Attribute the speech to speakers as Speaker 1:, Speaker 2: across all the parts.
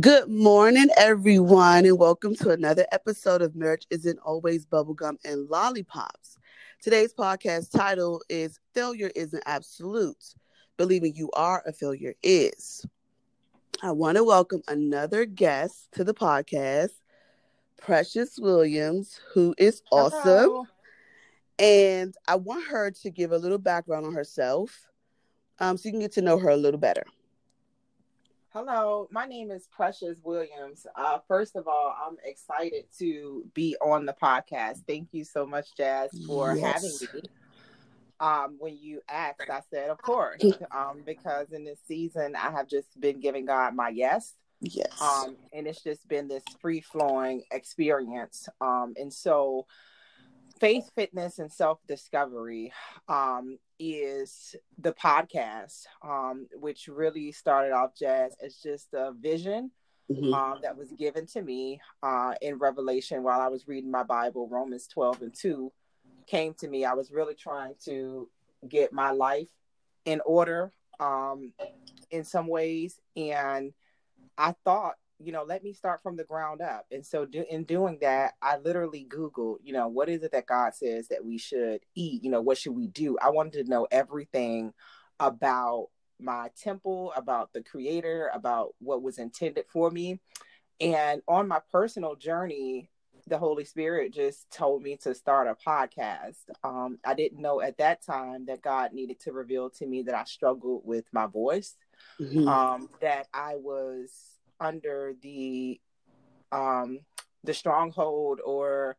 Speaker 1: Good morning, everyone, and welcome to another episode of Marriage Isn't Always Bubblegum and Lollipops. Today's podcast title is Failure Isn't Absolute. Believing you are a failure is. I want to welcome another guest to the podcast, Precious Williams, who is awesome.
Speaker 2: Hello.
Speaker 1: And I want her to give a little background on herself um, so you can get to know her a little better.
Speaker 2: Hello, my name is Precious Williams. Uh, first of all, I'm excited to be on the podcast. Thank you so much, Jazz, for
Speaker 1: Yes.
Speaker 2: having me. Um, when you asked, I said, of course, um, because in this season, I have just been giving God my yes.
Speaker 1: Yes.
Speaker 2: Um, and it's just been this free flowing experience. Um, and so, faith, fitness, and self discovery um, is the podcast, um, which really started off jazz as just a vision
Speaker 1: Mhm.
Speaker 2: um, that was given to me uh, in Revelation while I was reading my Bible. Romans 12 and 2 came to me. I was really trying to get my life in order um, in some ways. And I thought, you know, let me start from the ground up. And so, do, in doing that, I literally Googled, you know, what is it that God says that we should eat? You know, what should we do? I wanted to know everything about my temple, about the creator, about what was intended for me. And on my personal journey, the Holy Spirit just told me to start a podcast. Um, I didn't know at that time that God needed to reveal to me that I struggled with my voice,
Speaker 1: Mhm.
Speaker 2: um, that I was under the um, the stronghold or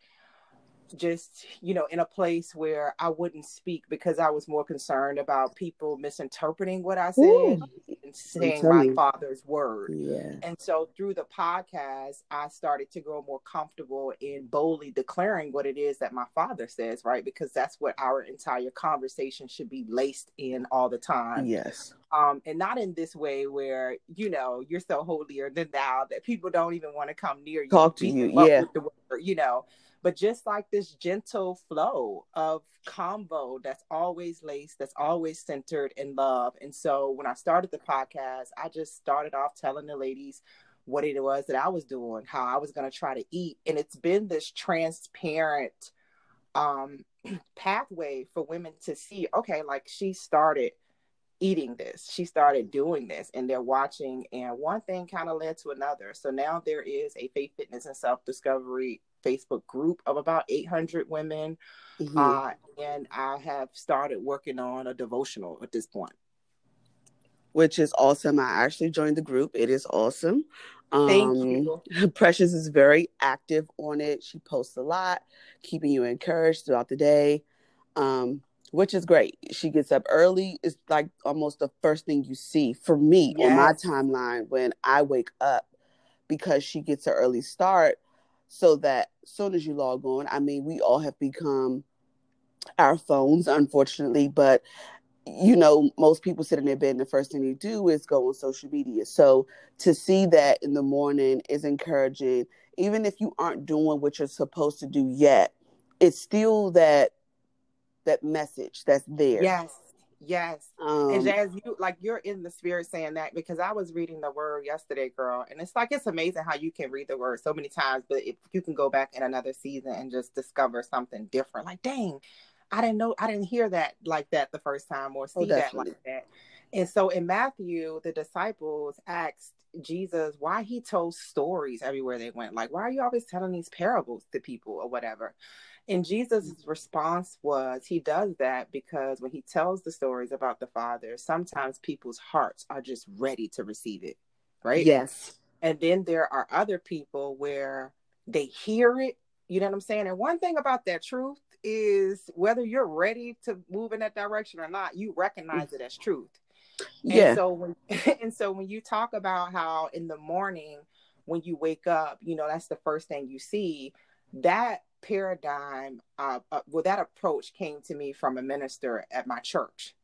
Speaker 2: just you know in a place where I wouldn't speak because I was more concerned about people misinterpreting what I said
Speaker 1: Ooh.
Speaker 2: and saying my father's word.
Speaker 1: Yeah.
Speaker 2: And so through the podcast, I started to grow more comfortable in boldly declaring what it is that my father says, right? Because that's what our entire conversation should be laced in all the time.
Speaker 1: Yes.
Speaker 2: Um, and not in this way where, you know, you're so holier than thou that people don't even want to come near you.
Speaker 1: Talk to you, yeah.
Speaker 2: the word, you know. But just like this gentle flow of combo that's always laced, that's always centered in love. And so when I started the podcast, I just started off telling the ladies what it was that I was doing, how I was going to try to eat. And it's been this transparent um, pathway for women to see, okay, like she started eating this, she started doing this, and they're watching. And one thing kind of led to another. So now there is a faith, fitness, and self discovery Facebook group of about 800 women.
Speaker 1: Mhm.
Speaker 2: Uh, and I have started working on a devotional at this point.
Speaker 1: Which is awesome. I actually joined the group. It is awesome. Um,
Speaker 2: Thank you.
Speaker 1: Precious is very active on it. She posts a lot, keeping you encouraged throughout the day, um, which is great. She gets up early. It's like almost the first thing you see for me on my timeline when I wake up because she gets an early start so that soon as you log on, I mean, we all have become our phones, unfortunately, but you know, most people sit in their bed and the first thing they do is go on social media. So to see that in the morning is encouraging. Even if you aren't doing what you're supposed to do yet, it's still that that message that's there.
Speaker 2: Yes. Yes.
Speaker 1: Um,
Speaker 2: and Jazz, you like you're in the spirit saying that because I was reading the word yesterday, girl, and it's like it's amazing how you can read the word so many times, but if you can go back in another season and just discover something different, like dang, I didn't know, I didn't hear that like that the first time or see
Speaker 1: Oh,
Speaker 2: that like that. And so in Matthew, the disciples asked Jesus why he told stories everywhere they went. Like, why are you always telling these parables to people or whatever? And Jesus' response was he does that because when he tells the stories about the Father, sometimes people's hearts are just ready to receive it, right?
Speaker 1: Yes.
Speaker 2: And then there are other people where they hear it, you know what I'm saying? And one thing about that truth is whether you're ready to move in that direction or not, you recognize it as truth. And
Speaker 1: Yeah.
Speaker 2: so when and so when you talk about how in the morning when you wake up, you know, that's the first thing you see, that paradigm uh, uh well that approach came to me from a minister at my church.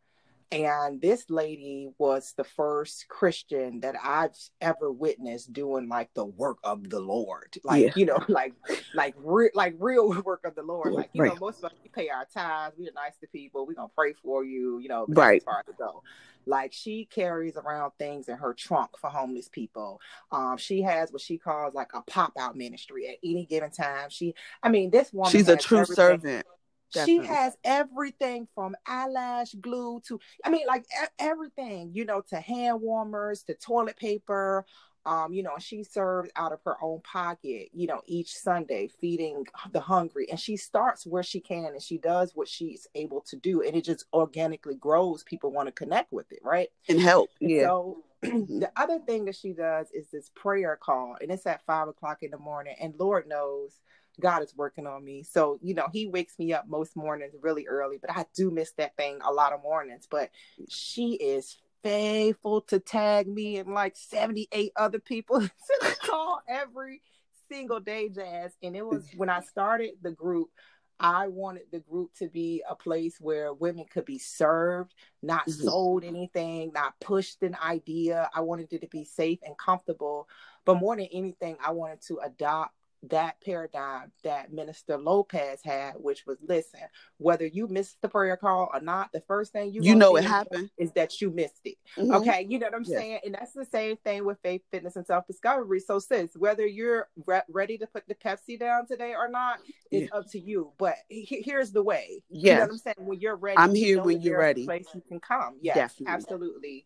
Speaker 2: And this lady was the first Christian that I've ever witnessed doing like the work of the Lord, like yeah. you know, like like re- like real work of the Lord. Like you right. know, most of us we pay our tithes, we're nice to people, we're gonna pray for you, you know,
Speaker 1: right.
Speaker 2: far to go. Like she carries around things in her trunk for homeless people. Um, she has what she calls like a pop out ministry at any given time. She, I mean, this woman.
Speaker 1: She's a true servant.
Speaker 2: Definitely. She has everything from eyelash glue to, I mean, like everything, you know, to hand warmers to toilet paper. Um, you know, she serves out of her own pocket, you know, each Sunday, feeding the hungry. And she starts where she can and she does what she's able to do. And it just organically grows. People want to connect with it, right?
Speaker 1: And help. Yeah.
Speaker 2: So mm-hmm. the other thing that she does is this prayer call, and it's at five o'clock in the morning. And Lord knows God is working on me. So, you know, he wakes me up most mornings really early, but I do miss that thing a lot of mornings. But she is faithful to tag me and like 78 other people to the call every single day, Jazz. And it was when I started the group, I wanted the group to be a place where women could be served, not mm-hmm. sold anything, not pushed an idea. I wanted it to be safe and comfortable. But more than anything, I wanted to adopt that paradigm that Minister Lopez had, which was listen, whether you missed the prayer call or not, the first thing you
Speaker 1: you know it happened
Speaker 2: is that you missed it. Mm-hmm. Okay, you know what I'm yes. saying, and that's the same thing with faith, fitness, and self discovery. So, sis, whether you're re- ready to put the Pepsi down today or not, it's yeah. up to you. But he- here's the way.
Speaker 1: Yeah,
Speaker 2: you know what I'm saying. When you're ready,
Speaker 1: I'm here when you're ready.
Speaker 2: Place you can come. Yes, Definitely. absolutely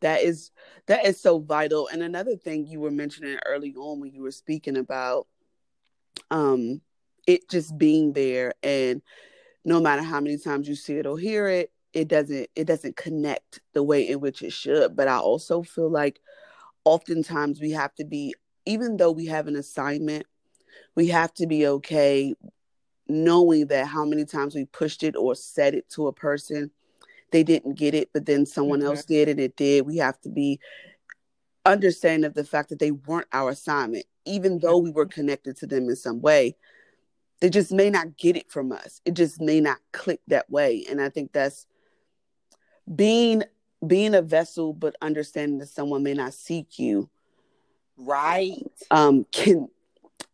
Speaker 1: that is that is so vital. And another thing you were mentioning early on when you were speaking about um it just being there and no matter how many times you see it or hear it it doesn't it doesn't connect the way in which it should. But i also feel like oftentimes we have to be even though we have an assignment we have to be okay knowing that how many times we pushed it or said it to a person they didn't get it, but then someone mm-hmm. else did and it did. We have to be understanding of the fact that they weren't our assignment, even though we were connected to them in some way. They just may not get it from us. It just may not click that way. And I think that's being being a vessel, but understanding that someone may not seek you.
Speaker 2: Right.
Speaker 1: Um, can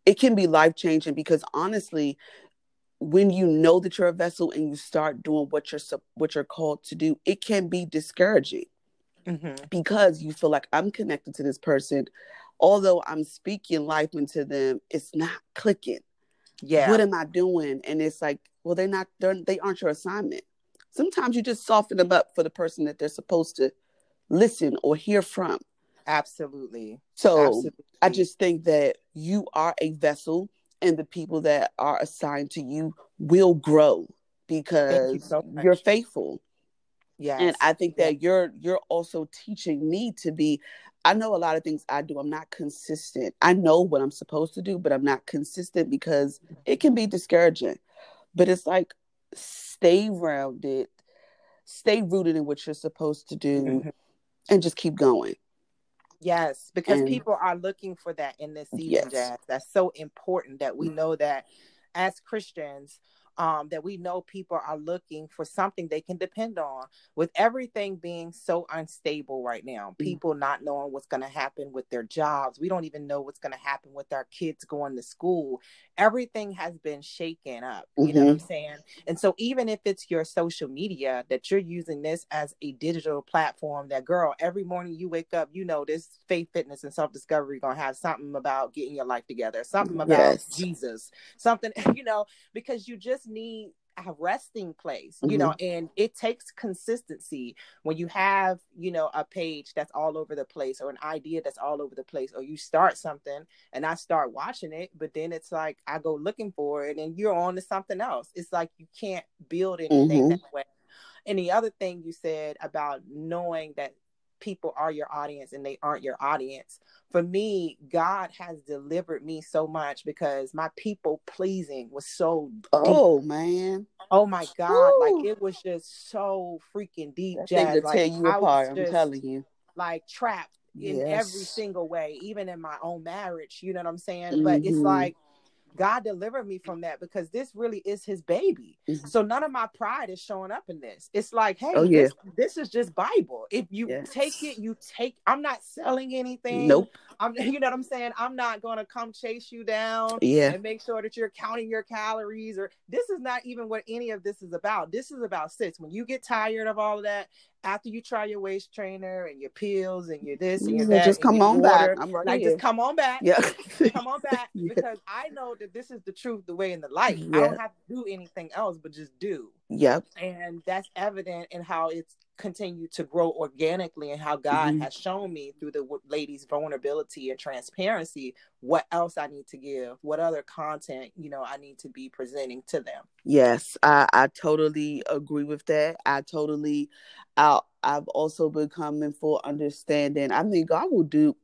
Speaker 1: it can be life changing because honestly, when you know that you're a vessel and you start doing what you're what you're called to do, it can be discouraging mm-hmm. because you feel like I'm connected to this person, although I'm speaking life into them, it's not clicking.
Speaker 2: Yeah,
Speaker 1: what am I doing? And it's like, well, they're not. They're, they aren't your assignment. Sometimes you just soften them up for the person that they're supposed to listen or hear from.
Speaker 2: Absolutely.
Speaker 1: So
Speaker 2: Absolutely.
Speaker 1: I just think that you are a vessel and the people that are assigned to you will grow because you so you're faithful.
Speaker 2: Yeah.
Speaker 1: And I think that you're you're also teaching me to be I know a lot of things I do. I'm not consistent. I know what I'm supposed to do, but I'm not consistent because it can be discouraging. But it's like stay grounded, stay rooted in what you're supposed to do, mm-hmm. and just keep going.
Speaker 2: Yes, because and, people are looking for that in this season, yes. Jazz. That's so important that we mm. know that as Christians, um, that we know people are looking for something they can depend on. With everything being so unstable right now, mm. people mm-hmm. not knowing what's going to happen with their jobs, we don't even know what's going to happen with our kids going to school. Everything has been shaken up. You mm-hmm. know what I'm mm-hmm. saying? And so, even if it's your social media that you're using this as a digital platform, that girl, every morning you wake up, you know, this faith, fitness, and self discovery going to have something about getting your life together, something about yes. Jesus, something, you know, because you just need a resting place you mm-hmm. know and it takes consistency when you have you know a page that's all over the place or an idea that's all over the place or you start something and i start watching it but then it's like i go looking for it and you're on to something else it's like you can't build anything mm-hmm. that way and the other thing you said about knowing that people are your audience and they aren't your audience. For me, God has delivered me so much because my people pleasing was so deep.
Speaker 1: Oh man.
Speaker 2: Oh my God. Woo. Like it was just so freaking deep.
Speaker 1: That jazz. like, tear you apart, I'm telling you.
Speaker 2: Like trapped in yes. every single way, even in my own marriage. You know what I'm saying? Mm-hmm. But it's mm-hmm. like God delivered me from that because this really is his baby. Mm-hmm. So none of my pride is showing up in this. It's like, hey, oh, yeah. this, this is just Bible. If you yes. take it, you take I'm not selling anything.
Speaker 1: Nope.
Speaker 2: I'm you know what I'm saying? I'm not gonna come chase you down
Speaker 1: yeah.
Speaker 2: and make sure that you're counting your calories or this is not even what any of this is about. This is about sis. When you get tired of all of that, after you try your waist trainer and your pills and your this and your that,
Speaker 1: just come on water, back.
Speaker 2: I'm right like here. just come on back. Yeah, come on back yeah. because I know that this is the truth, the way in the light. Yeah. I don't have to do anything else but just do.
Speaker 1: Yep.
Speaker 2: And that's evident in how it's continued to grow organically and how God mm-hmm. has shown me through the lady's vulnerability and transparency what else I need to give, what other content, you know, I need to be presenting to them.
Speaker 1: Yes, I, I totally agree with that. I totally I I've also become in full understanding. I think God will do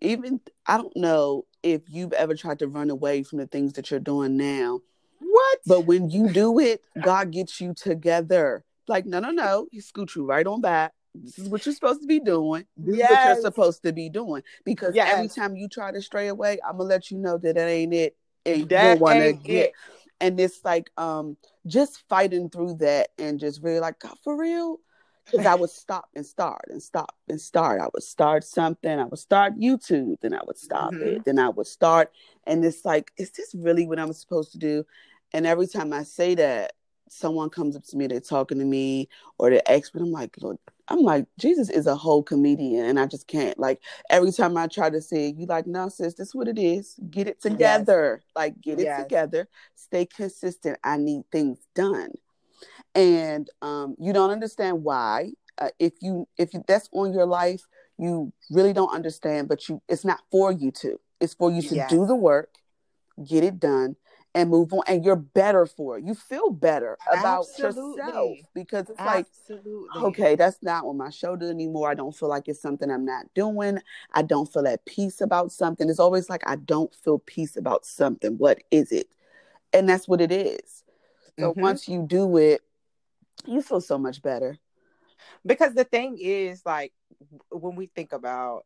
Speaker 1: even I don't know if you've ever tried to run away from the things that you're doing now.
Speaker 2: What?
Speaker 1: But when you do it, God gets you together. Like, no, no, no. He scoots you right on back. This is what you're supposed to be doing. This yes. is what you're supposed to be doing. Because yes. every time you try to stray away, I'm gonna let you know that that ain't it. And that you wanna get. It. And it's like um just fighting through that and just really like, God, for real. Because I would stop and start and stop and start. I would start something. I would start YouTube, then I would stop mm-hmm. it. Then I would start. And it's like, is this really what I'm supposed to do? And every time I say that, someone comes up to me, they're talking to me, or they're expert. I'm like, look, I'm like, Jesus is a whole comedian, and I just can't. Like every time I try to say, you like, no, sis, this is what it is. Get it together. Yes. Like, get yes. it together. Stay consistent. I need things done. And um, you don't understand why. Uh, if you if you that's on your life, you really don't understand. But you, it's not for you to. It's for you to yes. do the work, get it done, and move on and you're better for it. You feel better about Absolutely. yourself because it's Absolutely. like okay, that's not on my shoulder anymore. I don't feel like it's something I'm not doing. I don't feel at peace about something. It's always like I don't feel peace about something. What is it? And that's what it is. So mm-hmm. once you do it, you feel so much better.
Speaker 2: Because the thing is like when we think about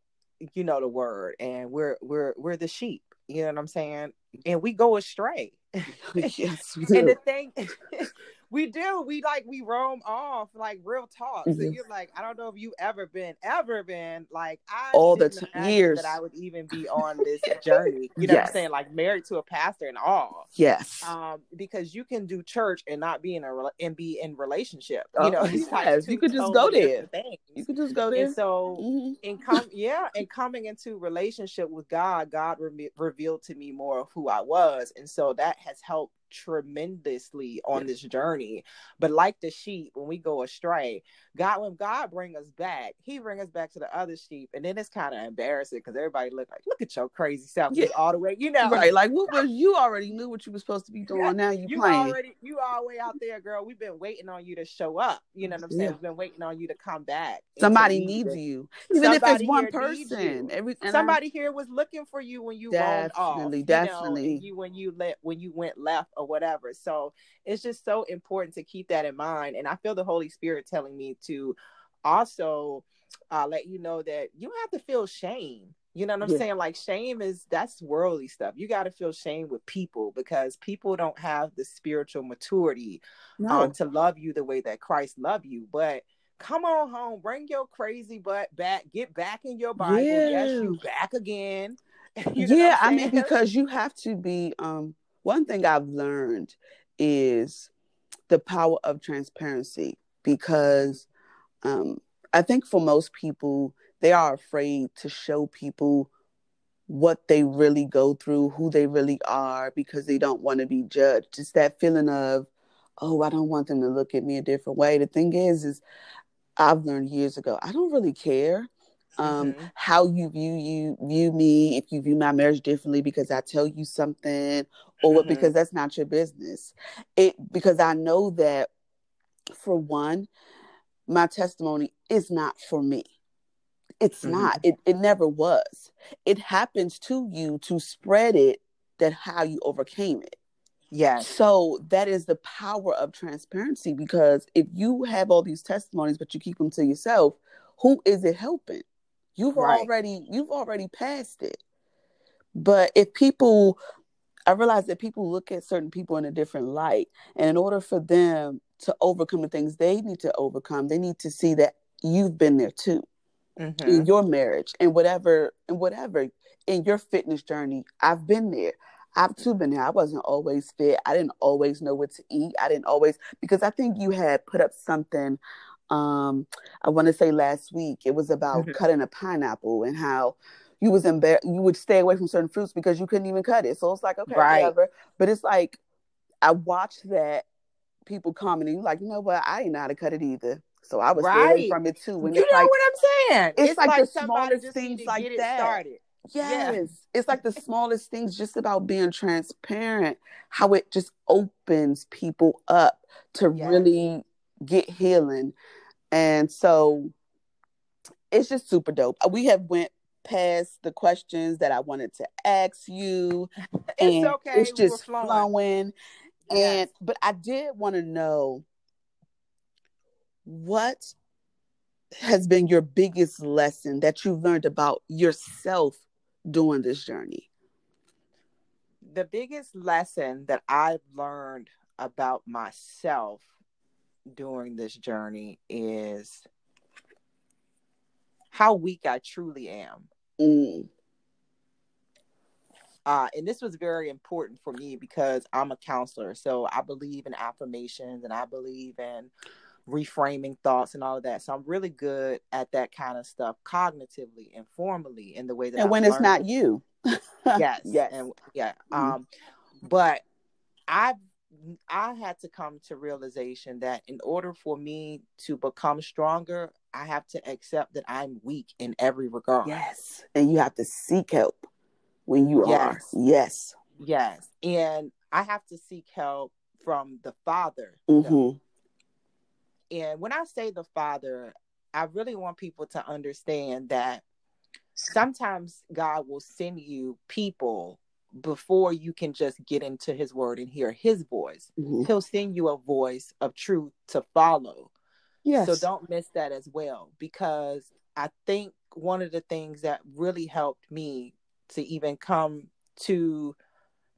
Speaker 2: you know the word and we're we're we're the sheep you know what I'm saying? And we go astray.
Speaker 1: yes.
Speaker 2: and the thing we do. We like we roam off like real talk. Mm-hmm. So you're like, I don't know if you ever been, ever been like I
Speaker 1: all the t- years
Speaker 2: that I would even be on this journey. You know yes. what I'm saying? Like married to a pastor and all.
Speaker 1: Yes.
Speaker 2: Um, because you can do church and not be in a and be in relationship. You know,
Speaker 1: yes. like you could just go there. You could just go there.
Speaker 2: And so, mm-hmm. in come, yeah, and coming into relationship with God, God re- revealed to me more of who I was, and so that has helped tremendously on this journey. But like the sheep, when we go astray, God, when God bring us back, He bring us back to the other sheep, and then it's kind of embarrassing because everybody look like, look at your crazy self, yeah. all the way, you know,
Speaker 1: right? Like what was you already knew what you were supposed to be doing. Yeah. Now you, you playing.
Speaker 2: already, you all way out there, girl. We've been waiting on you to show up. You know what I'm saying? Yeah. We've been waiting on you to come back.
Speaker 1: Somebody needs you, even if it's one person. Every
Speaker 2: somebody I, here was looking for you when you rolled off.
Speaker 1: Definitely, definitely.
Speaker 2: You, know, you when you let when you went left or whatever. So it's just so important to keep that in mind. And I feel the Holy Spirit telling me to also uh, let you know that you have to feel shame. You know what I'm yeah. saying? Like shame is that's worldly stuff. You got to feel shame with people because people don't have the spiritual maturity no. um, to love you the way that Christ loved you. But come on home, bring your crazy butt back, get back in your Bible. Yeah. Yes, you back again.
Speaker 1: you know yeah, I mean because you have to be. Um, one thing I've learned is the power of transparency because um, I think for most people, they are afraid to show people what they really go through, who they really are, because they don't want to be judged. It's that feeling of, oh, I don't want them to look at me a different way. The thing is, is I've learned years ago, I don't really care um, mm-hmm. how you view you view me, if you view my marriage differently because I tell you something, or mm-hmm. because that's not your business. It because I know that for one, my testimony is not for me. It's mm-hmm. not. It it never was. It happens to you to spread it that how you overcame it.
Speaker 2: Yes.
Speaker 1: So that is the power of transparency because if you have all these testimonies but you keep them to yourself, who is it helping? You've right. already you've already passed it. But if people I realize that people look at certain people in a different light. And in order for them to overcome the things they need to overcome, they need to see that you've been there too. Mm-hmm. In your marriage and whatever and whatever in your fitness journey, I've been there. I've too been there. I wasn't always fit. I didn't always know what to eat. I didn't always because I think you had put up something um I want to say last week. It was about mm-hmm. cutting a pineapple and how you was embar- you would stay away from certain fruits because you couldn't even cut it. So it's like, okay, right. whatever. But it's like I watched that people commenting like, you know what, I didn't know how to cut it either. So I was right. from it too.
Speaker 2: When you know
Speaker 1: like,
Speaker 2: what I'm saying?
Speaker 1: It's, it's like, like, the smallest things like that. Started. Yes. Yeah. It's like the smallest things just about being transparent, how it just opens people up to yes. really get healing. And so it's just super dope. We have went past the questions that I wanted to ask you.
Speaker 2: it's okay.
Speaker 1: It's just flowing. flowing. Yes. And but I did want to know what has been your biggest lesson that you've learned about yourself during this journey?
Speaker 2: The biggest lesson that I've learned about myself during this journey is how weak I truly am. Mm. Uh, and this was very important for me because I'm a counselor. So I believe in affirmations and I believe in reframing thoughts and all of that. So I'm really good at that kind of stuff cognitively and formally in the way that
Speaker 1: And
Speaker 2: I've
Speaker 1: when it's not you.
Speaker 2: yes. Yes. And yeah. Mm-hmm. Um but I've I had to come to realization that in order for me to become stronger, I have to accept that I'm weak in every regard.
Speaker 1: Yes. And you have to seek help when you yes. are. Yes.
Speaker 2: Yes. And I have to seek help from the Father.
Speaker 1: Mm-hmm.
Speaker 2: And when I say the Father, I really want people to understand that sometimes God will send you people before you can just get into his word and hear his voice. Mm-hmm. He'll send you a voice of truth to follow. Yes. So don't miss that as well because I think one of the things that really helped me to even come to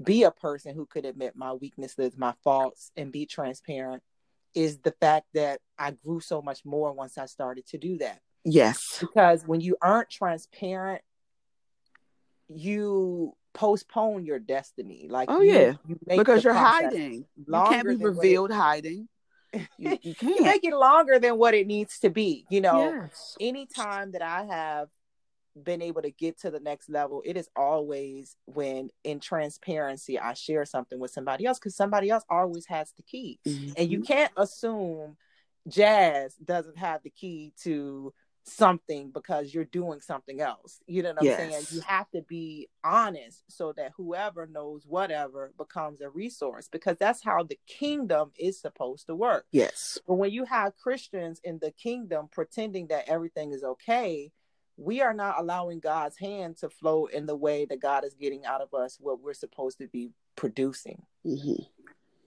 Speaker 2: be a person who could admit my weaknesses, my faults, and be transparent is the fact that I grew so much more once I started to do that.
Speaker 1: Yes.
Speaker 2: Because when you aren't transparent, you postpone your destiny. Like,
Speaker 1: oh you, yeah, you because you're hiding. You can't be revealed hiding.
Speaker 2: You, you can't. you make it longer than what it needs to be. You know, yes. anytime that I have been able to get to the next level, it is always when in transparency I share something with somebody else because somebody else always has the key. Mm-hmm. And you can't assume Jazz doesn't have the key to something because you're doing something else. You know what. I'm saying? You have to be honest so that whoever knows whatever becomes a resource because that's how the kingdom is supposed to work.
Speaker 1: Yes.
Speaker 2: But when you have Christians in the kingdom pretending that everything is okay, we are not allowing God's hand to flow in the way that God is getting out of us what we're supposed to be producing. Mm-hmm.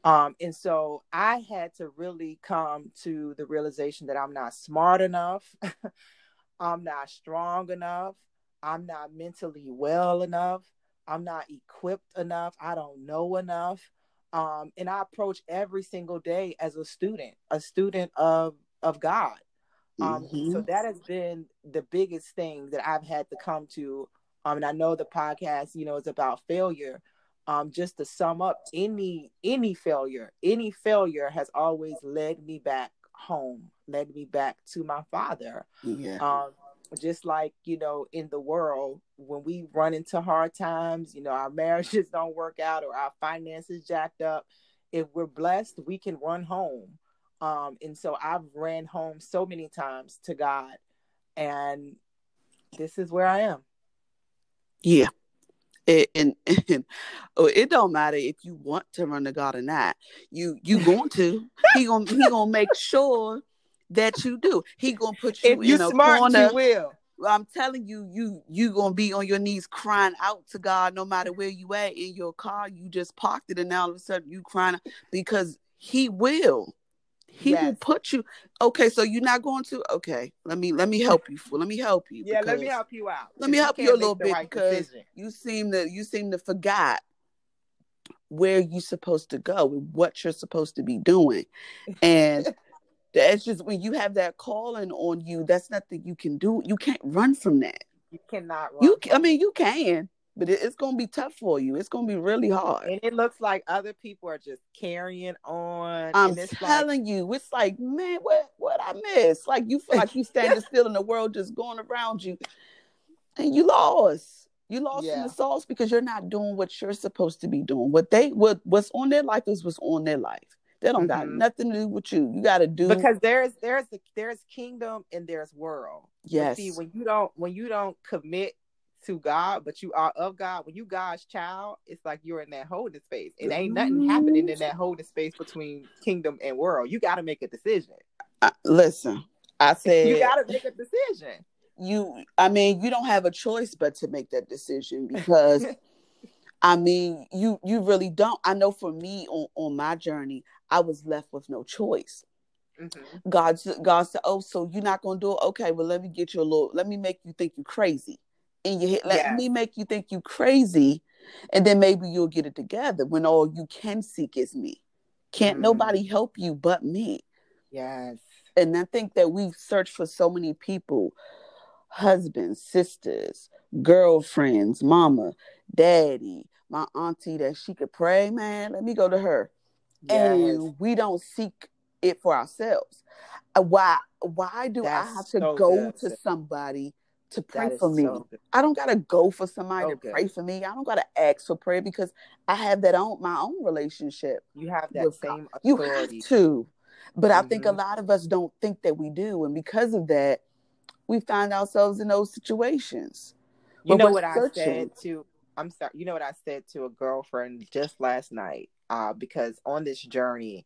Speaker 2: Um, and so I had to really come to the realization that I'm not smart enough, I'm not strong enough, I'm not mentally well enough, I'm not equipped enough, I don't know enough. Um, and I approach every single day as a student, a student of of God. Um, mm-hmm. So that has been the biggest thing that I've had to come to. Um, and I know the podcast, you know, is about failure. Um, just to sum up, any any failure, any failure has always led me back home, led me back to my father.
Speaker 1: Yeah.
Speaker 2: Um, just like you know, in the world, when we run into hard times, you know, our marriages don't work out or our finances jacked up. If we're blessed, we can run home. Um, and so I've ran home so many times to God, and this is where I am.
Speaker 1: Yeah. It, and, and oh, it don't matter if you want to run to God or not. You you going to. he gonna he gonna make sure that you do. He gonna put you
Speaker 2: if you
Speaker 1: in a
Speaker 2: smart,
Speaker 1: corner.
Speaker 2: You will.
Speaker 1: I'm telling you, you you gonna be on your knees crying out to God, no matter where you at in your car. You just parked it, and now all of a sudden you crying because He will. He yes. will put you. Okay, so you're not going to. Okay, let me let me help you. Let me help you.
Speaker 2: Yeah, let me help you out.
Speaker 1: Let me help you, you a little bit right because decision. you seem to you seem to forgot where you're supposed to go and what you're supposed to be doing. And that's just when you have that calling on you, that's nothing you can do. You can't run from that.
Speaker 2: You cannot
Speaker 1: You I mean you can, but it, it's gonna be tough for you. It's gonna be really hard.
Speaker 2: And it looks like other people are just carrying on.
Speaker 1: I'm telling like... you, it's like, man, what what I miss? Like you feel like you standing still in the world just going around you, and you lost. You lost yeah. in the sauce because you're not doing what you're supposed to be doing. What they what what's on their life is what's on their life. They don't mm-hmm. got nothing to do with you. You got to do
Speaker 2: because there's there's the, there's kingdom and there's world.
Speaker 1: Yes.
Speaker 2: But see, when you don't when you don't commit to God, but you are of God. When you God's child, it's like you're in that holding space. It ain't nothing happening in that holding space between kingdom and world. You got to make a decision.
Speaker 1: Uh, listen, I said
Speaker 2: you got to make a decision
Speaker 1: you i mean you don't have a choice but to make that decision because i mean you you really don't i know for me on, on my journey i was left with no choice mm-hmm. god god said oh so you're not gonna do it okay well let me get you a little let me make you think you're crazy in your head let me make you think you crazy and then maybe you'll get it together when all you can seek is me can't mm-hmm. nobody help you but me
Speaker 2: yes
Speaker 1: and i think that we've searched for so many people husbands, sisters, girlfriends, mama, daddy, my auntie that she could pray, man, let me go to her. Yes. And we don't seek it for ourselves. Uh, why why do That's I have to so go good. to somebody to pray for me? So I don't gotta go for somebody so to pray for me. I don't gotta ask for prayer because I have that own my own relationship.
Speaker 2: You have that same God. You have
Speaker 1: to. But mm-hmm. I think a mm-hmm. lot of us don't think that we do. And because of that, we find ourselves in those situations.
Speaker 2: You know what searching. I said to I'm sorry, you know what I said to a girlfriend just last night, uh, because on this journey,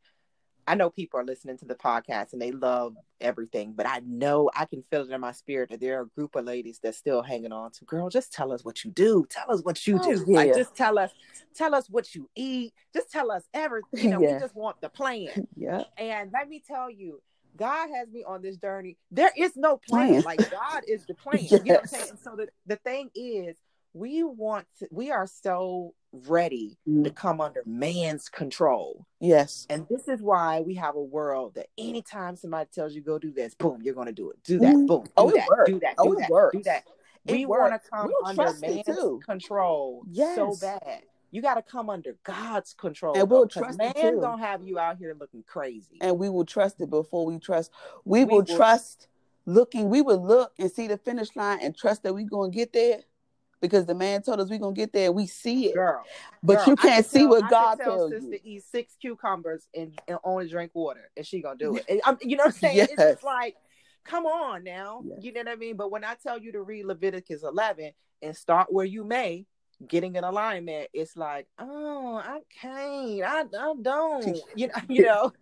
Speaker 2: I know people are listening to the podcast and they love everything, but I know I can feel it in my spirit that there are a group of ladies that's still hanging on to. Girl, just tell us what you do. Tell us what you oh, do. Yeah. Like, just tell us, tell us what you eat. Just tell us everything. You know, yeah. we just want the plan.
Speaker 1: Yeah.
Speaker 2: And let me tell you, God has me on this journey. There is no plan. plan. Like God is the plan. yes. You know what I'm saying? So the, the thing is, we want to, we are so ready mm. to come under man's control.
Speaker 1: Yes.
Speaker 2: And this is why we have a world that anytime somebody tells you go do this, boom, you're gonna do it. Do that, mm. boom, do oh, that, do that, do oh, that, do that. We want to come under man's control yes. so bad you got to come under God's control.
Speaker 1: And we'll trust
Speaker 2: man don't have you out here looking crazy.
Speaker 1: And we will trust it before we trust. We, we will, will, trust looking. We will look and see the finish line and trust that we're going to get there because the man told us we're going to get there. We see it.
Speaker 2: Girl,
Speaker 1: but
Speaker 2: girl,
Speaker 1: you can't see tell, what God tells
Speaker 2: you. to eat six cucumbers and, and, only drink water and she going to do it. And, you know what I'm saying? Yes. It's just like, come on now. Yes. You know what I mean? But when I tell you to read Leviticus 11 and start where you may, getting an alignment, it's like, oh, I can't, I, I don't, you know, you know.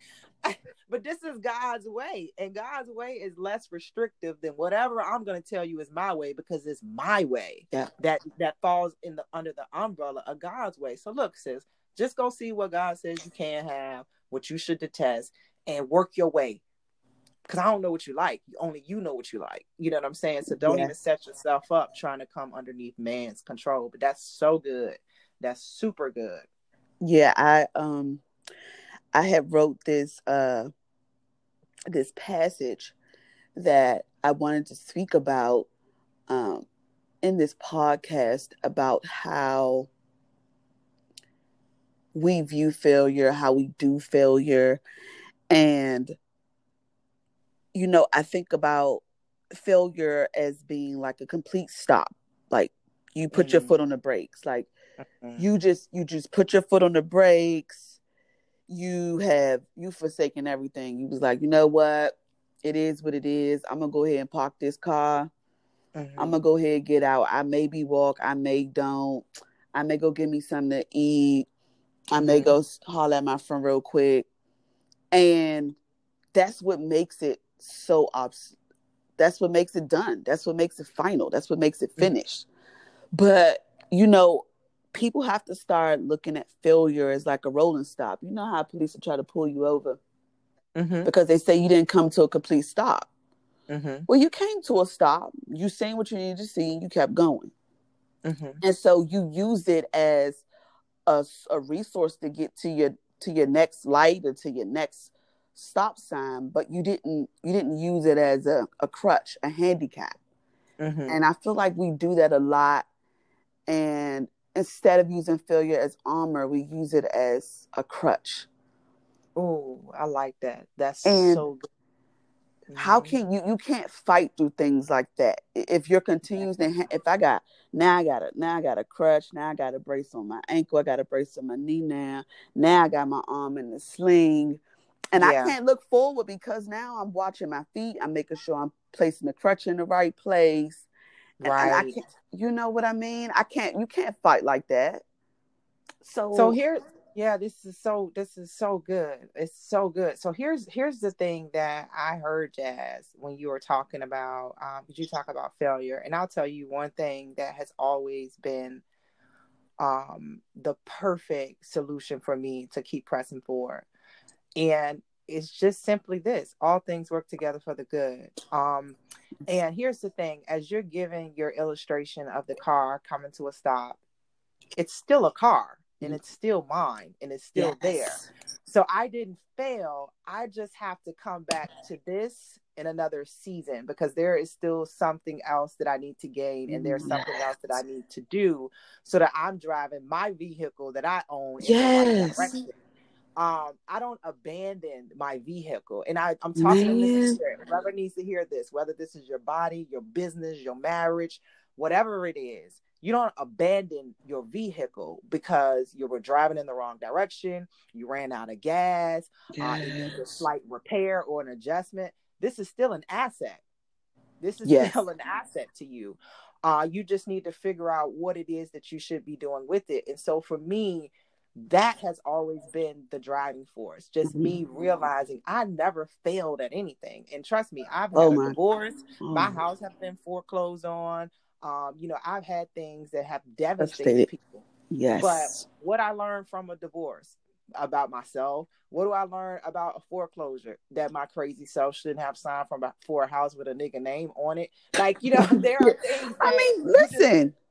Speaker 2: but this is God's way, and God's way is less restrictive than whatever I'm going to tell you is my way because it's my way.
Speaker 1: Yeah.
Speaker 2: That that falls in the under the umbrella of God's way. So look, sis, just go see what God says you can have, what you should detest, and work your way because I don't know what you like. Only you know what you like. You know what I'm saying? So don't yeah. even set yourself up trying to come underneath man's control. But that's so good. That's super good.
Speaker 1: Yeah, I um I have wrote this uh this passage that I wanted to speak about um in this podcast about how we view failure, how we do failure, and you know, I think about failure as being like a complete stop. Like you put mm your foot on the brakes. Like mm-hmm. you just you just put your foot on the brakes. You have you forsaken everything. You was like, you know what? It is what it is. I'm gonna go ahead and park this car. Mm-hmm. I'm gonna go ahead and get out. I maybe walk, I may don't. I may go get me something to eat. I may mm-hmm. go holler at my friend real quick. And that's what makes it so obs that's what makes it done that's what makes it final that's what makes it mm-hmm. finished but you know people have to start looking at failure as like a rolling stop you know how police will try to pull you over mm-hmm. because they say you didn't come to a complete stop mm-hmm. well you came to a stop you seen what you needed to see and you kept going mm-hmm. and so you use it as a, a resource to get to your to your next light or to your next stop sign, but you didn't you didn't use it as a, a crutch, a handicap. Mm-hmm. And I feel like we do that a lot. And instead of using failure as armor, we use it as a crutch.
Speaker 2: Oh, I like that. That's and so good.
Speaker 1: How mm-hmm. can you you can't fight through things like that if you're continuing if I got now I got a now I got a crutch now I got a brace on my ankle I got a brace on my knee now now I got my arm in the sling and yeah. I can't look forward because now I'm watching my feet I'm making sure I'm placing the crutch in the right place right and I can't, you know what I mean? I can't you can't fight like that.
Speaker 2: So so here yeah this is so this is so good. It's so good. So here's here's the thing that i heard jazz when you were talking about um you talk about failure? And i'll tell you one thing that has always been um the perfect solution for me to keep pressing forward. And it's just simply this all things work together for the good. Um and here's the thing as you're giving your illustration of the car coming to a stop it's still a car and mm-hmm. it's still mine and it's still yes. there. So I didn't fail. I just have to come back to this in another season because there is still something else that I need to gain and there's mm-hmm. something yes. else that I need to do so that I'm driving my vehicle that I own yes. Um, I don't abandon my vehicle, and I, I'm talking Man. to this whoever needs to hear this, whether this is your body, your business, your marriage, whatever it is you don't abandon your vehicle because you were driving in the wrong direction, you ran out of gas, yes. uh, it needs a slight repair or an adjustment. This is still an asset. This is yes. still an asset to you. Uh, you just need to figure out what it is that you should be doing with it. And so for me, that has always been the driving force. Just mm-hmm. me realizing I never failed at anything. And trust me, I've oh had oh a divorce. Oh. My house has been foreclosed on. Um, you know, I've had things that have devastated people. Yes. But what I learned from a divorce about myself, what do I learn about a foreclosure? That my crazy self shouldn't have signed from for a house with a nigga name on it. Like, you know, there are things.
Speaker 1: I mean, listen, just,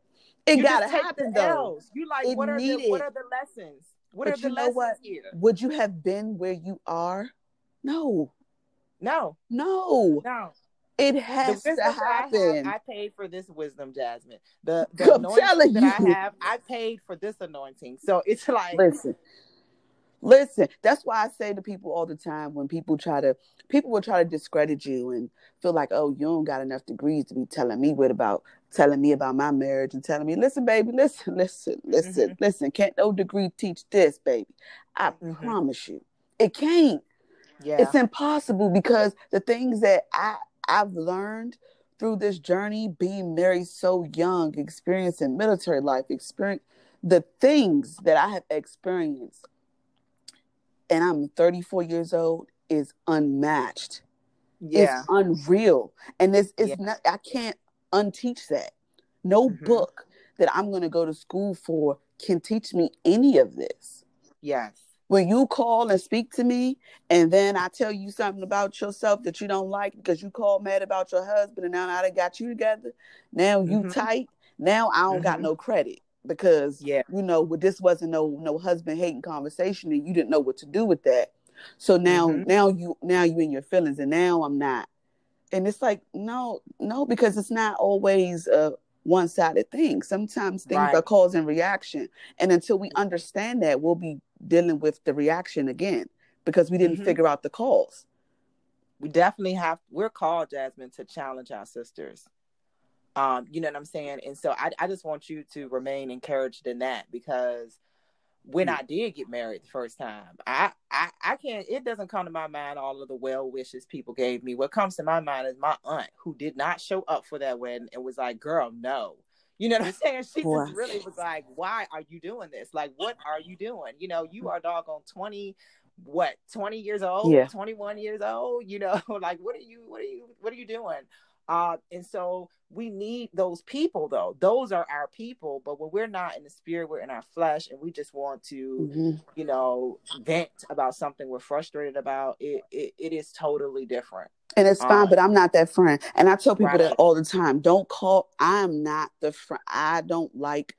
Speaker 1: it gotta happen though.
Speaker 2: L's. You like it what are needed. the what are the lessons? What but are the lessons what? here?
Speaker 1: Would you have been where you are? No.
Speaker 2: No.
Speaker 1: No.
Speaker 2: No.
Speaker 1: It has to happen.
Speaker 2: I, have, I, paid for this wisdom, Jasmine. The, the anointing that you. I have, I paid for this anointing. So it's like
Speaker 1: listen. Listen, that's why I say to people all the time when people try to people will try to discredit you and feel like, oh, you don't got enough degrees to be telling me what about telling me about my marriage and telling me, listen, baby, listen, listen, listen, mm-hmm. listen. Can't no degree teach this, baby. I mm-hmm. promise you. It can't. Yeah. It's impossible because the things that I I've learned through this journey, being married so young, experiencing military life, experience the things that I have experienced, and I'm 34 years old, is unmatched. Yeah. It's unreal. And this is yeah. not I can't unteach that. No mm-hmm. book that I'm gonna go to school for can teach me any of this.
Speaker 2: Yes
Speaker 1: when you call and speak to me and then I tell you something about yourself that you don't like because you called mad about your husband and now I got you together, now you mm-hmm. tight, now I don't mm-hmm. got no credit because yeah. you know this wasn't no no husband hating conversation and you didn't know what to do with that. So now mm-hmm. now you now you in your feelings and now I'm not. And it's like no no because it's not always a one sided thing. Sometimes things right. are cause and reaction. And until we understand that, we'll be dealing with the reaction again because we didn't mm-hmm. figure out the cause.
Speaker 2: We definitely have. We're called Jasmine to challenge our sisters. Um, you know what I'm saying? And so I, I just want you to remain encouraged in that because when I did get married the first time, I, I I can't it doesn't come to my mind all of the well wishes people gave me. What comes to my mind is my aunt who did not show up for that wedding and was like, girl, no. You know what I'm saying? She just really was like, Why are you doing this? Like, what are you doing? You know, you are doggone 20, what, 20 years old, yeah. 21 years old, you know, like what are you, what are you, what are you doing? Uh, and so we need those people though. Those are our people. But when we're not in the spirit, we're in our flesh and we just want to, mm-hmm. you know, vent about something we're frustrated about, it, it, it is totally different.
Speaker 1: And it's fine, um, but I'm not that friend. And I tell people right. that all the time. Don't call. I'm not the friend. I don't like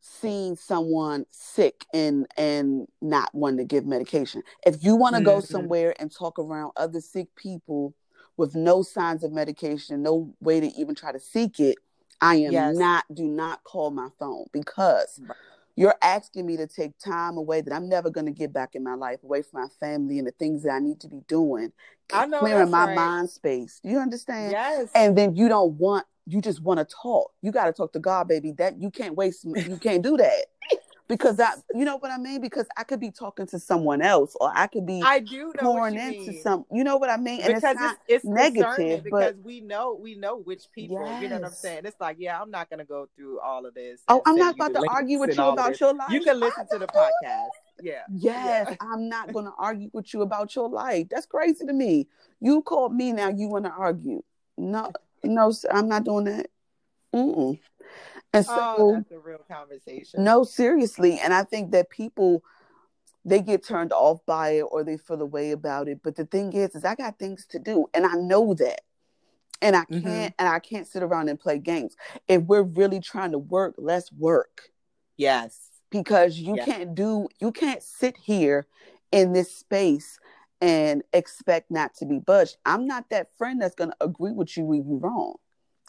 Speaker 1: seeing someone sick and and not wanting to give medication. If you want to mm-hmm. go somewhere and talk around other sick people with no signs of medication, no way to even try to seek it, I am yes. not do not call my phone because right. you're asking me to take time away that I'm never going to get back in my life away from my family and the things that I need to be doing.
Speaker 2: I know
Speaker 1: clearing my
Speaker 2: right.
Speaker 1: mind space. Do you understand?
Speaker 2: Yes.
Speaker 1: And then you don't want you just want to talk. You got to talk to God, baby. That you can't waste. You can't do that because that you know what I mean. Because I could be talking to someone else, or I could be
Speaker 2: I do know
Speaker 1: pouring into
Speaker 2: mean.
Speaker 1: some. You know what I mean?
Speaker 2: And because
Speaker 1: it's, not
Speaker 2: it's, it's
Speaker 1: negative,
Speaker 2: because
Speaker 1: but
Speaker 2: we know we know which people.
Speaker 1: yes.
Speaker 2: You know what I'm saying? It's like, yeah, I'm not gonna go through all of this.
Speaker 1: Oh, I'm not about to argue with you about your life.
Speaker 2: You can listen to the podcast. Yeah.
Speaker 1: Yes,
Speaker 2: yeah.
Speaker 1: I'm not going to argue with you about your life. That's crazy to me. You called me now. You want to argue? No, no, I'm not doing that. Mm-mm. And so
Speaker 2: oh, that's a real conversation.
Speaker 1: No, seriously. And I think that people they get turned off by it or they feel a way about it. But the thing is, is I got things to do and I know that. And I mm-hmm. can't mm-hmm. and I can't sit around and play games. If we're really trying to work, let's work.
Speaker 2: Yes.
Speaker 1: Because you yes. can't do you can't sit here in this space and expect not to be budged. I'm not that friend that's gonna agree with you when you're wrong.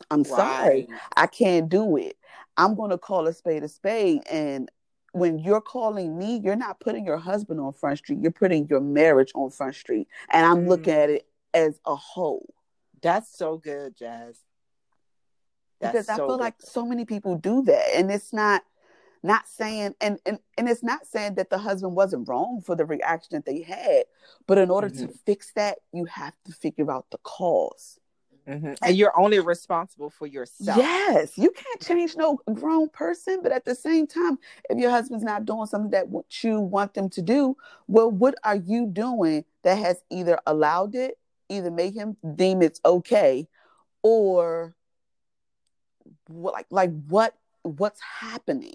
Speaker 1: I'm right. sorry. I can't do it. I'm going to call a spade a spade. And when you're calling me, you're not putting your husband on Front Street. You're putting your marriage on Front Street. And I'm mm. looking at it as a whole.
Speaker 2: That's so good, Jazz.
Speaker 1: That's because I so feel good. like so many people do that. And it's not not saying and, and and it's not saying that the husband wasn't wrong for the reaction that they had but in order mm-hmm. to fix that you have to figure out the cause
Speaker 2: Mm-hmm. And you're only responsible for yourself.
Speaker 1: Yes, you can't change no grown person, but at the same time, if your husband's not doing something that what you want them to do, well, what are you doing that has either allowed it, either made him deem it's okay, or like like what what's happening?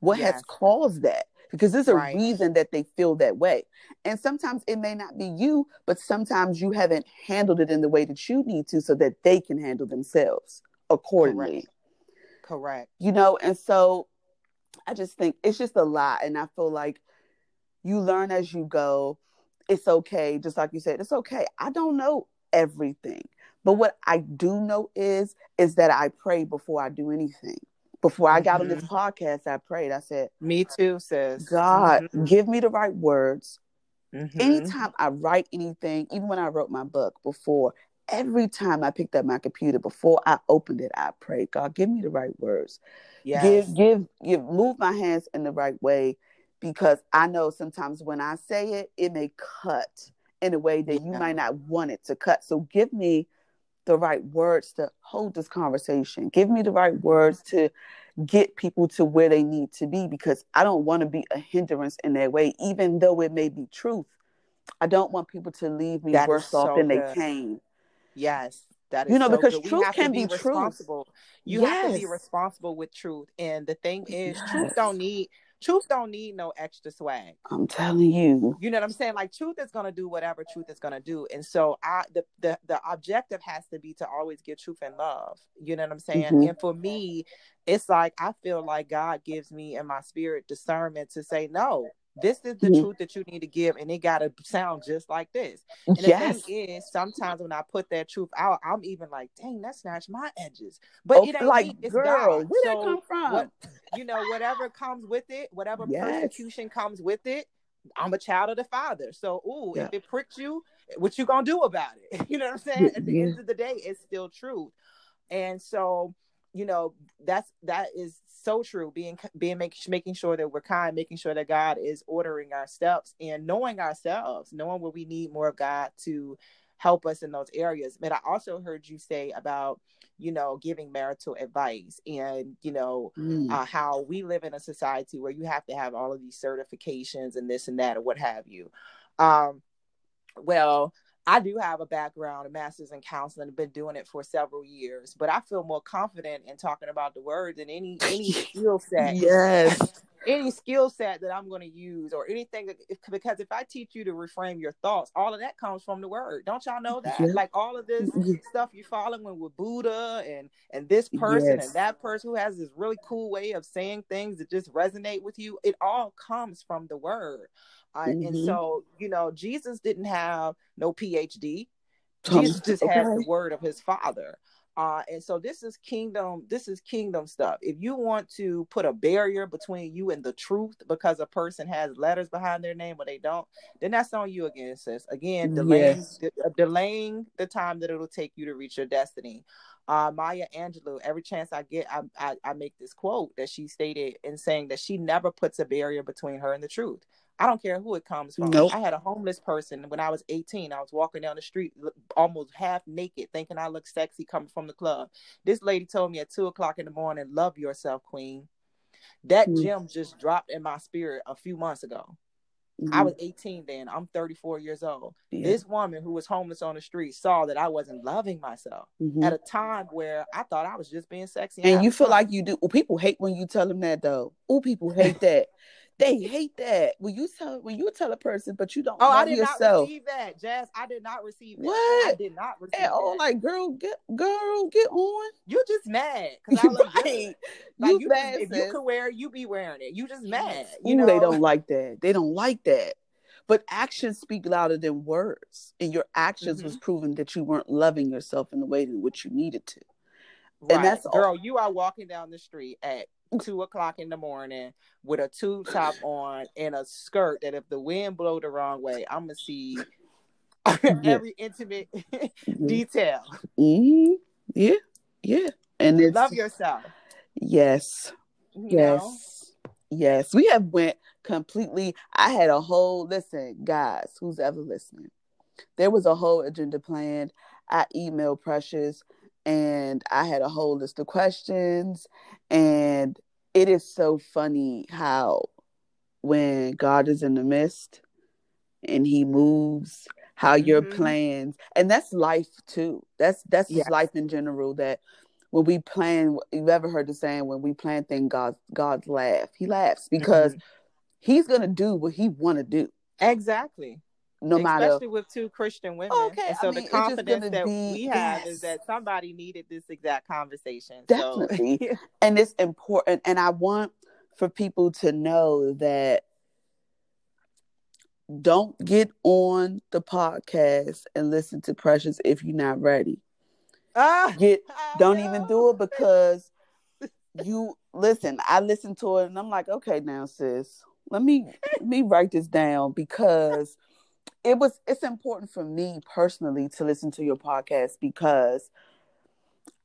Speaker 1: What yes. has caused that? Because there's a right. reason that they feel that way. And sometimes it may not be you, but sometimes you haven't handled it in the way that you need to so that they can handle themselves accordingly.
Speaker 2: Correct. Correct.
Speaker 1: You know, and so I just think it's just a lot. And I feel like you learn as you go. It's okay. Just like you said, it's okay. I don't know everything. But what I do know is is that I pray before I do anything before I got mm-hmm. on this mm-hmm. podcast, I prayed. I said,
Speaker 2: Me too, sis.
Speaker 1: God, mm-hmm. give me the right words. Mm-hmm. Anytime I write anything, even when I wrote my book before, every time I picked up my computer, before I opened it, I prayed, God, give me the right words. Yes. Give, give, give, move my hands in the right way because I know sometimes when I say it, it may cut in a way that yeah. you might not want it to cut. So give me the right words to hold this conversation. Give me the right words to get people to where they need to be because I don't want to be a hindrance in their way, even though it may be truth. I don't want people to leave me that worse off than good. they came.
Speaker 2: Yes. That is
Speaker 1: you know,
Speaker 2: so
Speaker 1: because
Speaker 2: good.
Speaker 1: truth can
Speaker 2: be,
Speaker 1: be
Speaker 2: responsible.
Speaker 1: Truth.
Speaker 2: You yes. have to be responsible with truth. And the thing is, yes. truth don't need truth don't need no extra swag.
Speaker 1: I'm telling you.
Speaker 2: You know what I'm saying? Like truth is gonna do whatever truth is gonna do. And so I the the, the objective has to be to always give truth and love. You know what I'm saying? Mm-hmm. And for me, it's like I feel like God gives me in my spirit discernment to say no this is the mm-hmm. truth that you need to give and it got to sound just like this and yes. the thing is sometimes when i put that truth out i'm even like dang that snatched my edges but
Speaker 1: oh,
Speaker 2: it ain't
Speaker 1: like
Speaker 2: me, it's
Speaker 1: girl
Speaker 2: God.
Speaker 1: where
Speaker 2: so
Speaker 1: that come from
Speaker 2: what, you know whatever comes with it whatever yes. persecution comes with it i'm a child of the father so ooh yeah. if it pricks you what you gonna do about it you know what i'm saying at the yeah. end of the day it's still truth and so you know that's that is so true being being make, making sure that we're kind making sure that god is ordering our steps and knowing ourselves knowing where we need more of god to help us in those areas but i also heard you say about you know giving marital advice and you know mm. uh, how we live in a society where you have to have all of these certifications and this and that or what have you um well I do have a background, a master's in counseling, I've been doing it for several years, but I feel more confident in talking about the word than any any skill set.
Speaker 1: Yes.
Speaker 2: any skill set that I'm going to use or anything that, because if I teach you to reframe your thoughts, all of that comes from the word. Don't y'all know that? Yeah. Like all of this yeah. stuff you're following with Buddha and and this person yes. and that person who has this really cool way of saying things that just resonate with you, it all comes from the word. Uh, mm-hmm. And so, you know, Jesus didn't have no PhD. Jesus just okay. has the word of his father. Uh, and so this is kingdom, this is kingdom stuff. If you want to put a barrier between you and the truth because a person has letters behind their name but they don't, then that's on you again, sis. Again, delaying yes. de- uh, delaying the time that it'll take you to reach your destiny. Uh, Maya Angelou, every chance I get, I, I, I make this quote that she stated in saying that she never puts a barrier between her and the truth. I don't care who it comes from. Nope. I had a homeless person when I was 18. I was walking down the street almost half naked, thinking I looked sexy coming from the club. This lady told me at two o'clock in the morning, Love yourself, Queen. That mm-hmm. gem just dropped in my spirit a few months ago. Mm-hmm. I was 18 then. I'm 34 years old. Yeah. This woman who was homeless on the street saw that I wasn't loving myself mm-hmm. at a time where I thought I was just being sexy.
Speaker 1: And, and you feel fun. like you do. Well, people hate when you tell them that though. Oh, people hate that. They hate that when you tell when you tell a person, but you don't. Oh, I did yourself. not
Speaker 2: receive that, Jazz. I did not receive that. What? I did not receive At all.
Speaker 1: Like, girl, get girl, get on.
Speaker 2: You just mad because I look right. Like you, you mad, just, if you could wear, it, you be wearing it. You just mad. You Ooh, know
Speaker 1: they don't like that. They don't like that. But actions speak louder than words, and your actions mm-hmm. was proving that you weren't loving yourself in the way in which you needed to.
Speaker 2: Right. And that's girl. All. You are walking down the street at two o'clock in the morning with a tube top on and a skirt that if the wind blow the wrong way, I'm gonna see every intimate mm-hmm. detail.
Speaker 1: Mm-hmm. Yeah, yeah, and it's,
Speaker 2: love yourself.
Speaker 1: Yes, you yes, know? yes. We have went completely. I had a whole listen, guys. Who's ever listening? There was a whole agenda planned. I emailed Precious and I had a whole list of questions. And it is so funny how when God is in the midst and he moves, how mm-hmm. your plans and that's life too. That's that's yes. just life in general that when we plan you've ever heard the saying when we plan things God God's laugh. He laughs because mm-hmm. he's gonna do what he wanna do.
Speaker 2: Exactly no matter especially with two Christian women. Okay, and so I mean, the confidence that be, we have yes. is that somebody needed this exact conversation.
Speaker 1: Definitely, so. and it's important. And I want for people to know that don't get on the podcast and listen to Precious if you're not ready. Ah, get don't even do it because you listen. I listen to it and I'm like, okay, now sis, let me let me write this down because it was it's important for me personally to listen to your podcast because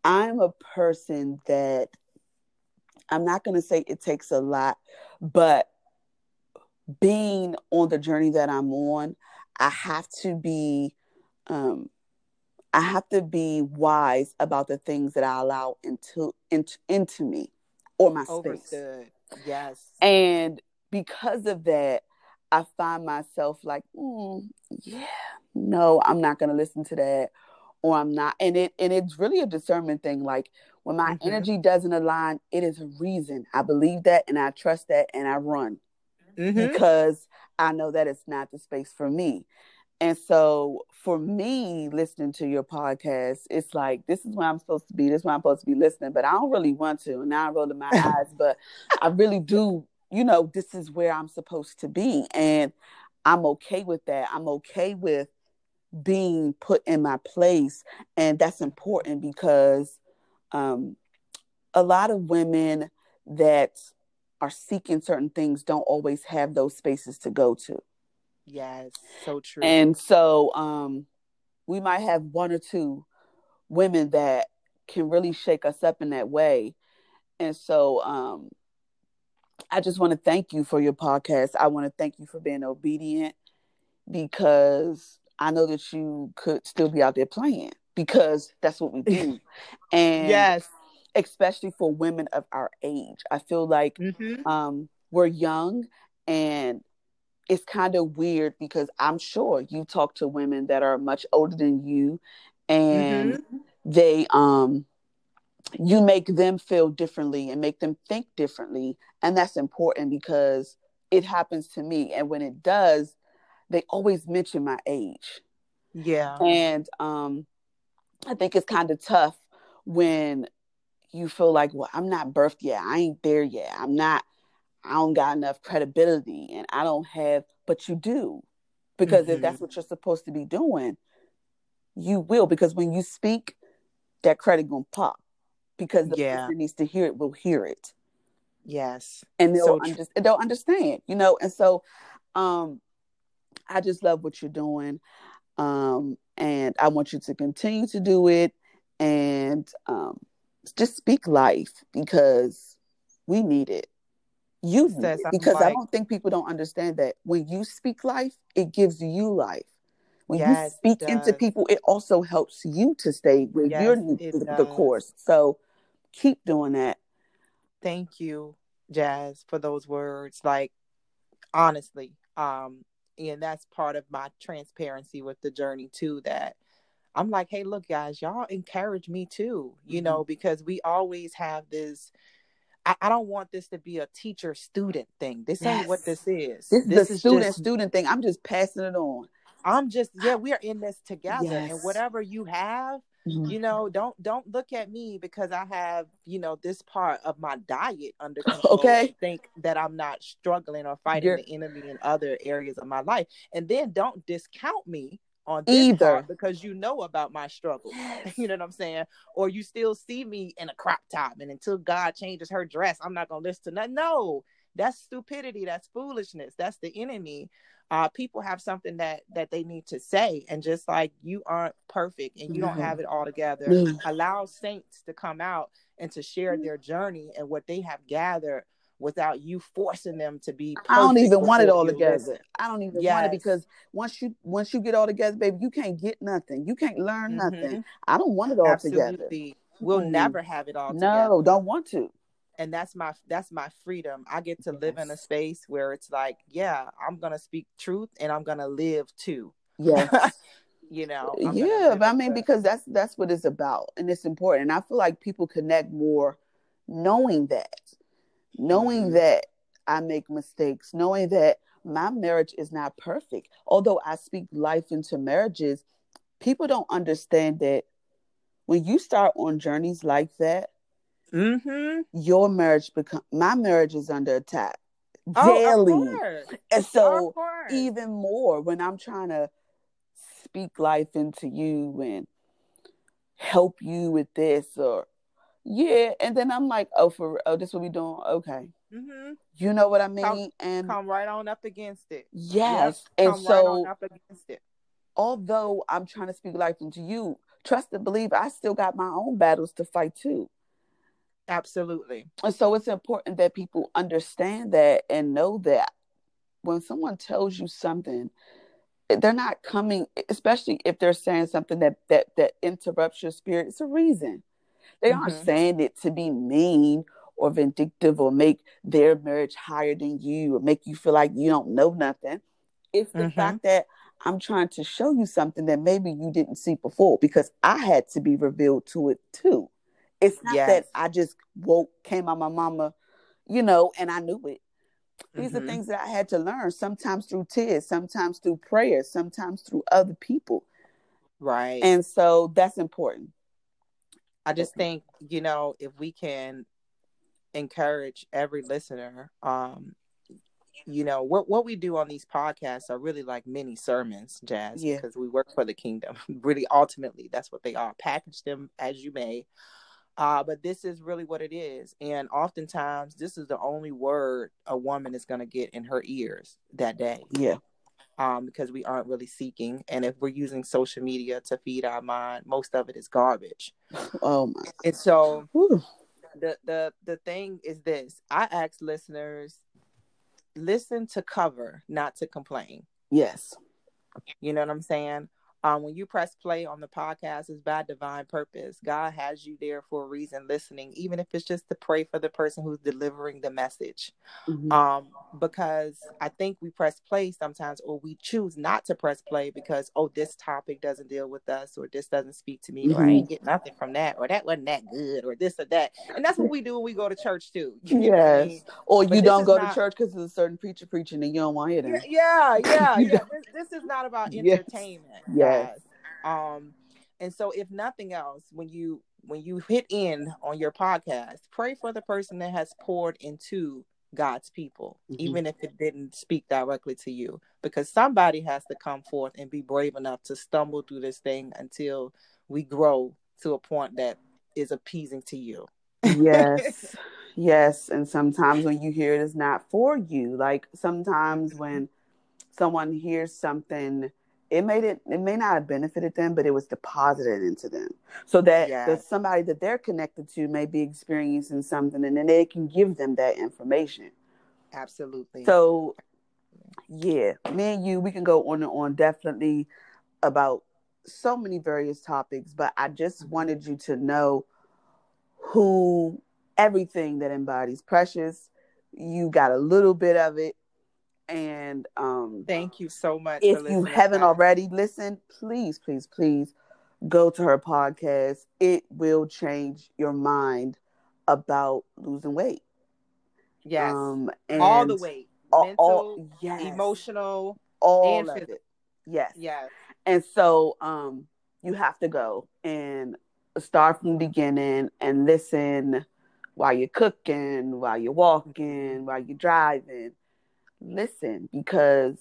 Speaker 1: I'm a person that I'm not going to say it takes a lot, but being on the journey that I'm on, I have to be um I have to be wise about the things that I allow into into, into me or my Overstood. space.
Speaker 2: Yes.
Speaker 1: And because of that, I find myself like, mm, yeah, no, I'm not going to listen to that, or I'm not. And it and it's really a discernment thing. Like when my mm-hmm. energy doesn't align, it is a reason. I believe that, and I trust that, and I run mm-hmm. because I know that it's not the space for me. And so for me, listening to your podcast, it's like this is where I'm supposed to be. This is where I'm supposed to be listening, but I don't really want to. And now I'm rolling my eyes, but I really do you know, this is where I'm supposed to be. And I'm okay with that. I'm okay with being put in my place. And that's important because um, a lot of women that are seeking certain things don't always have those spaces to go to.
Speaker 2: Yes, so true.
Speaker 1: And so um, we might have one or two women that can really shake us up in that way. And so um, I just want to thank you for your podcast. I want to thank you for being obedient because I know that you could still be out there playing because that's what we do. and
Speaker 2: yes,
Speaker 1: especially for women of our age, I feel like mm-hmm. um, we're young and it's kind of weird because I'm sure you talk to women that are much older than you and mm-hmm. they um you make them feel differently and make them think differently and that's important because it happens to me. And when it does they always mention my age.
Speaker 2: Yeah.
Speaker 1: and um i think it's kind of tough when you feel like well i'm not birthed yet. I ain't there yet. I'm not i don't got enough credibility and i don't have but you do. Because if
Speaker 2: Mhm.
Speaker 1: that's what you're supposed to be doing you will. Because when you speak that credit gonna pop. Because the
Speaker 2: Yeah.
Speaker 1: person needs to hear it will hear it
Speaker 2: Yes.
Speaker 1: and they'll,
Speaker 2: So
Speaker 1: under- they'll understand you know and so um i just love what you're doing um and i want you to continue to do it and um just speak life because we need it. You need it because i don't think people don't understand that when you speak life it gives you life. When you
Speaker 2: Yes, it
Speaker 1: speak into people it also helps you to stay where
Speaker 2: Yes,
Speaker 1: you're to the course. So keep doing that
Speaker 2: thank you jazz for those words. Like honestly um and that's part of my transparency with the journey too that i'm like hey look guys y'all encourage me too you
Speaker 1: Mhm.
Speaker 2: know because we always have this I, I don't want this to be a teacher student thing. This ain't what this is.
Speaker 1: This, is the student student thing. I'm just passing it on.
Speaker 2: I'm just yeah we are in this together and whatever you have
Speaker 1: Mhm.
Speaker 2: you know don't don't look at me because i have you know this part of my diet under control
Speaker 1: Okay.
Speaker 2: think that i'm not struggling or fighting
Speaker 1: You're-
Speaker 2: the enemy in other areas of my life and then don't discount me on this
Speaker 1: Either.
Speaker 2: part because you know about my struggle you know what i'm saying or you still see me in a crop top and until god changes her dress i'm not gonna listen to nothing no that's stupidity that's foolishness that's the enemy uh, people have something that that they need to say and just like you aren't perfect and you don't have it all together
Speaker 1: No.
Speaker 2: allow saints to come out and to share their journey and what they have gathered without you forcing them to be perfect
Speaker 1: I don't even want it all together.
Speaker 2: listen.
Speaker 1: I don't even want it because once you once you get all together, baby, you can't get nothing. You can't learn
Speaker 2: Mhm.
Speaker 1: nothing. I don't want it all together.
Speaker 2: absolutely we'll
Speaker 1: Mm-mm.
Speaker 2: never have it all
Speaker 1: No,
Speaker 2: together
Speaker 1: don't want to.
Speaker 2: And that's my that's my freedom i get to live in a space where it's like yeah i'm gonna speak truth and i'm gonna live too
Speaker 1: Yes.
Speaker 2: you know I'm
Speaker 1: yeah, but I mean
Speaker 2: but-
Speaker 1: because that's that's what it's about and it's important. And I feel like people connect more knowing that. Knowing
Speaker 2: Mhm.
Speaker 1: that I make mistakes, knowing that my marriage is not perfect. Although I speak life into marriages, people don't understand that when you start on journeys like that,
Speaker 2: Mhm.
Speaker 1: your marriage become my marriage is under attack
Speaker 2: Oh,
Speaker 1: daily.
Speaker 2: of.
Speaker 1: And so even more when I'm trying to speak life into you and help you with this or yeah, and then I'm like, oh, for oh, this what we doing? Okay,
Speaker 2: Mhm.
Speaker 1: you know what I mean?
Speaker 2: Come-
Speaker 1: and
Speaker 2: Come right on up against it.
Speaker 1: yes,
Speaker 2: Yep,
Speaker 1: and
Speaker 2: Come right
Speaker 1: so
Speaker 2: up against it.
Speaker 1: although I'm trying to speak life into you, trust and believe I still got my own battles to fight too.
Speaker 2: Absolutely.
Speaker 1: And so it's important that people understand that and know that when someone tells you something, they're not coming, especially if they're saying something that that that interrupts your spirit. It's a reason. They aren't
Speaker 2: Mhm.
Speaker 1: saying it to be mean or vindictive or make their marriage higher than you or make you feel like you don't know nothing. It's the
Speaker 2: Mhm.
Speaker 1: fact that I'm trying to show you something that maybe you didn't see before because I had to be revealed to it too. It's not
Speaker 2: Yes.
Speaker 1: that I just woke, came out my mama, you know, and I knew it. These are
Speaker 2: Mhm.
Speaker 1: things that I had to learn, sometimes through tears, sometimes through prayer, sometimes through other people.
Speaker 2: Right.
Speaker 1: And so that's important.
Speaker 2: I just think, you know, if we can encourage every listener, um, you know, what what we do on these podcasts are really like mini sermons, Jazz,
Speaker 1: Yeah.
Speaker 2: because we work for the kingdom. really, ultimately, that's what they are. Package them as you may. Uh, but this is really what it is. And oftentimes, this is the only word a woman is going to get in her ears that day
Speaker 1: Yeah.
Speaker 2: um, because we aren't really seeking. And if we're using social media to feed our mind, most of it is garbage.
Speaker 1: Oh my.
Speaker 2: And so,
Speaker 1: Whew.
Speaker 2: the the the thing is this i ask listeners listen to cover not to complain
Speaker 1: Yes.
Speaker 2: you know what i'm saying Um, when you press play on the podcast, it's by divine purpose. God has you there for a reason, listening, even if it's just to pray for the person who's delivering the message. Mm-hmm. Um, because I think we press play sometimes, or we choose not to press play because oh, this topic doesn't deal with us, or this doesn't speak to me, mm-hmm. or I mm-hmm. ain't get nothing from that, or that wasn't that good, or this or that. And that's what we do when we go to church too.
Speaker 1: yes, I mean? or you don't go not... to church because there's a certain preacher preaching and you don't want to hear them.
Speaker 2: Yeah, yeah, yeah. yeah. This, this, is not about entertainment.
Speaker 1: Yes.
Speaker 2: Um, and so if nothing else, when you when you hit in on your podcast, pray for the person that has poured into God's people, mm-hmm. even if it didn't speak directly to you, because somebody has to come forth and be brave enough to stumble through this thing until we grow to a point that is appeasing to you.
Speaker 1: yes, yes. And sometimes when you hear it is not for you, like sometimes when someone hears something it made it it may not have benefited them but it was deposited into them. So that yes. the somebody that they're connected to may be experiencing something and then they can give them that information.
Speaker 2: Absolutely.
Speaker 1: So yeah me and you we can go on and on definitely about so many various topics but i just wanted you to know who everything that embodies precious. You got a little bit of it and um,
Speaker 2: thank you so much. For listening.
Speaker 1: If you haven't already listened, please, please, please go to her podcast. It will change your mind about losing weight.
Speaker 2: Yes. Um, all the weight. All, Mental, all, yes. emotional,
Speaker 1: all of it. Yes.
Speaker 2: Yes.
Speaker 1: And so um you have to go and start from the beginning and listen while you're cooking, while you're walking, while you're driving listen because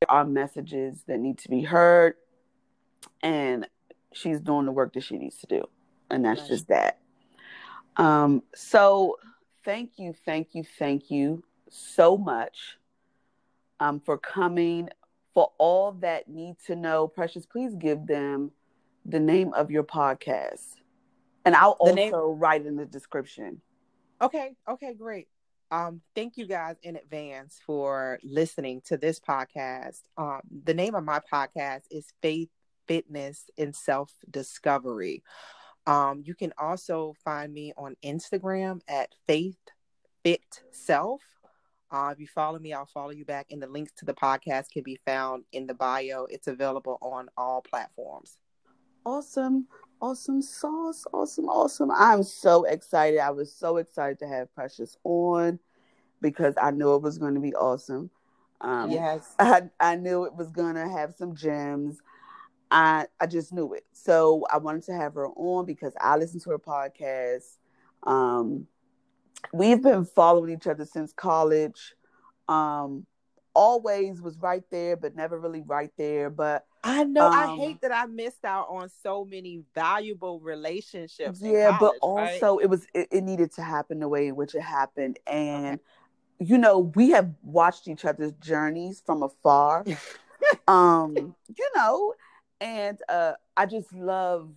Speaker 1: there are messages that need to be heard and she's doing the work that she needs to do and that's right. just that. Um so thank you thank you thank you so much um for coming. For all that need to know precious please give them the name of your podcast. And i'll the also name- write in the description.
Speaker 2: Okay okay great um, thank you guys in advance for listening to this podcast. Um, the name of my podcast is Faith, Fitness, and Self Discovery. Um, you can also find me on Instagram at Faith Fit Self. Uh, if you follow me, I'll follow you back. And the links to the podcast can be found in the bio. It's available on all platforms.
Speaker 1: Awesome awesome sauce. Awesome, awesome. I'm so excited. I was so excited to have Precious on because I knew it was going to be awesome.
Speaker 2: Um, yes.
Speaker 1: I, I knew it was going to have some gems. I I just knew it. So I wanted to have her on because I listened to her podcast. Um, we've been following each other since college. Um, always was right there, but never really right there. But
Speaker 2: I know um, I hate that I missed out on so many valuable relationships.
Speaker 1: Yeah,
Speaker 2: college,
Speaker 1: but also right? it was it, it, needed to happen the way in which it happened, and okay. you know we have watched each other's journeys from afar. um, you know, and uh, I just love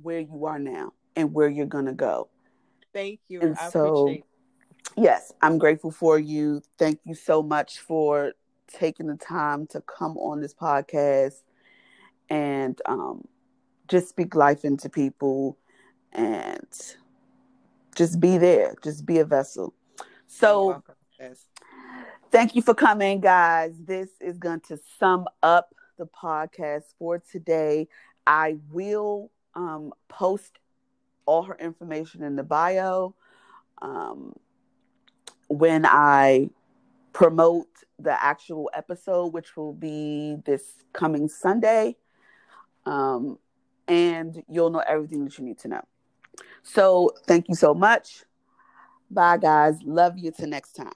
Speaker 1: where you are now and where you're gonna go.
Speaker 2: Thank you. And I so, appreciate
Speaker 1: yes, I'm grateful for you. Thank you so much for taking the time to come on this podcast and um, just speak life into people and just be there, just be a vessel. So, yes. thank you for coming, guys. This is going to sum up the podcast for today. I will um, post all her information in the bio. Um, when I promote the actual episode, which will be this coming Sunday. Um, and you'll know everything that you need to know. So, thank you so much. Bye, guys. Love you. Till next time.